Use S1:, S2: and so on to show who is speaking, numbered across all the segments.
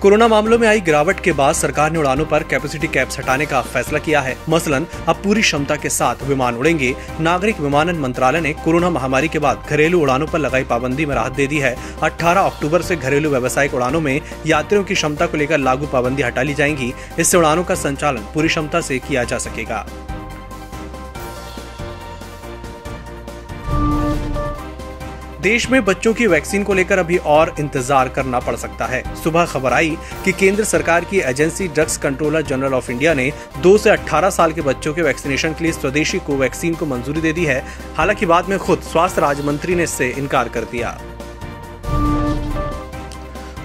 S1: Corona मामलों में आई गिरावट के बाद सरकार ने उड़ानों पर कैपेसिटी कैप्स हटाने का फैसला किया है। मसलन, अब पूरी क्षमता के साथ विमान उड़ेंगे। नागरिक विमानन मंत्रालय ने कोरोना महामारी के बाद घरेलू उड़ानों पर लगाई पाबंदी में राहत दे दी है। 18 अक्टूबर से घरेलू व्यावसायिक उड़ानों में यात्रियों की क्षमता को लेकर लागू पाबंदी हटा ली जाएँगी। इससे उड़ानों का संचालन पूरी क्षमता से किया जा सकेगा। देश में बच्चों की वैक्सीन को लेकर अभी और इंतज़ार करना पड़ सकता है। सुबह खबर आई कि केंद्र सरकार की agency drugs controller general of India ने 2 से 18 साल के बच्चों के वैक्सीनेशन के लिए स्वदेशी कोवैक्सीन को मंजूरी दे दी है। हालाँकि बाद में खुद स्वास्थ्य राज्य मंत्री ने इससे इनकार कर दिया।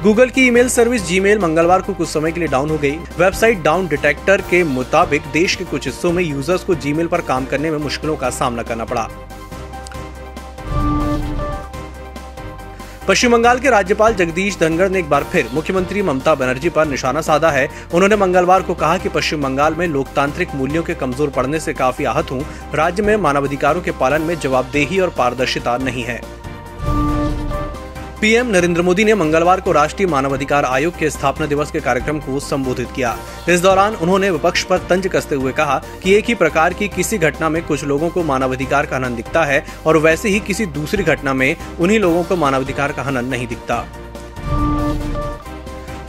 S1: गूगल की ईमेल सर्विस जीमेल मंगलवार को कुछ समय के लिए डाउन हो गई। वेबसाइट डाउन डिटेक्टर के मुताबिक देश के कुछ हिस्सों में यूज़र्स को जीमेल पर काम करने में मुश्किलों का सामना करना पड़ा। पश्चिम बंगाल के राज्यपाल जगदीश धनगढ़ ने एक बार फिर मुख्यमंत्री ममता बनर्जी पर निशाना साधा है। उन्होंने मंगलवार को कहा कि पश्चिम बंगाल में लोकतांत्रिक मूल्यों के कमज़ोर पड़ने से काफ़ी आहत हूँ। राज्य में मानवाधिकारों के पालन में जवाबदेही और पारदर्शिता नहीं है। पीएम नरेंद्र मोदी ने मंगलवार को राष्ट्रीय मानवाधिकार आयोग के स्थापना दिवस के कार्यक्रम को संबोधित किया। इस दौरान उन्होंने विपक्ष पर तंज कसते हुए कहा कि एक ही प्रकार की किसी घटना में कुछ लोगों को मानवाधिकार का हनन दिखता है और वैसे ही किसी दूसरी घटना में उन्हीं लोगों को मानवाधिकार का हनन नहीं दिखता।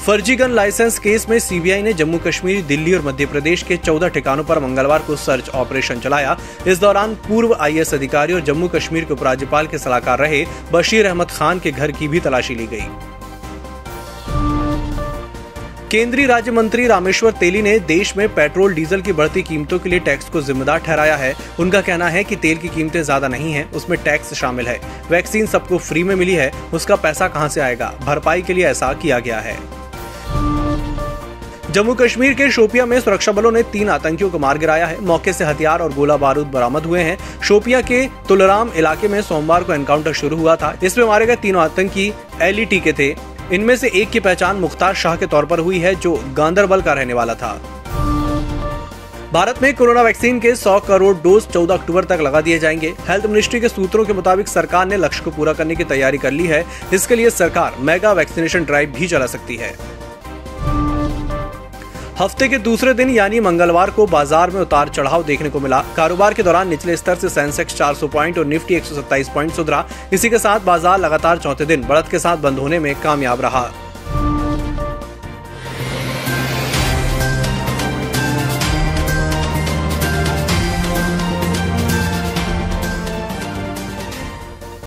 S1: फर्जी गन लाइसेंस केस में सीबीआई ने जम्मू कश्मीर, दिल्ली और मध्य प्रदेश के 14 ठिकानों पर मंगलवार को सर्च ऑपरेशन चलाया। इस दौरान पूर्व आईएएस अधिकारी और जम्मू कश्मीर के उपराज्यपाल के सलाहकार रहे। बशीर अहमद खान के घर की भी तलाशी ली गई। केंद्रीय राज्य मंत्री रामेश्वर तेली ने देश में पेट्रोल, डीजल की बढ़ती कीमतों के लिए टैक्स को जिम्मेदार ठहराया है। उनका कहना है कि तेल की कीमतें ज़्यादा नहीं है, उसमें टैक्स शामिल है। वैक्सीन सबको फ्री में मिली है, उसका पैसा कहाँ से आएगा? भरपाई के लिए ऐसा किया गया है। जम्मू कश्मीर के शोपिया में सुरक्षा बलों ने तीन आतंकियों को मार गिराया है। मौके से हथियार और गोला बारूद बरामद हुए हैं। शोपिया के तुलराम इलाके में सोमवार को एनकाउंटर शुरू हुआ था। इसमें मारे गए तीनों आतंकी एलईटी के थे। इनमें से एक की पहचान मुख्तार शाह के तौर पर हुई है, जो गांधरबल का रहने वाला था। भारत में कोरोना वैक्सीन के 100 करोड़ डोज 14 अक्टूबर तक लगा दिए जाएँगे। हेल्थ मिनिस्ट्री के सूत्रों के मुताबिक सरकार ने लक्ष्य को पूरा करने की तैयारी कर ली है। इसके लिए सरकार मेगा वैक्सीनेशन ड्राइव भी चला सकती है। हफ़्ते के दूसरे दिन यानी मंगलवार को बाज़ार में उतार चढ़ाव देखने को मिला। कारोबार के दौरान निचले स्तर से सेंसेक्स 400 पॉइंट और निफ्टी 127 पॉइंट सुधरा। इसी के साथ बाज़ार लगातार चौथे दिन बढ़त के साथ बंद होने में कामयाब रहा।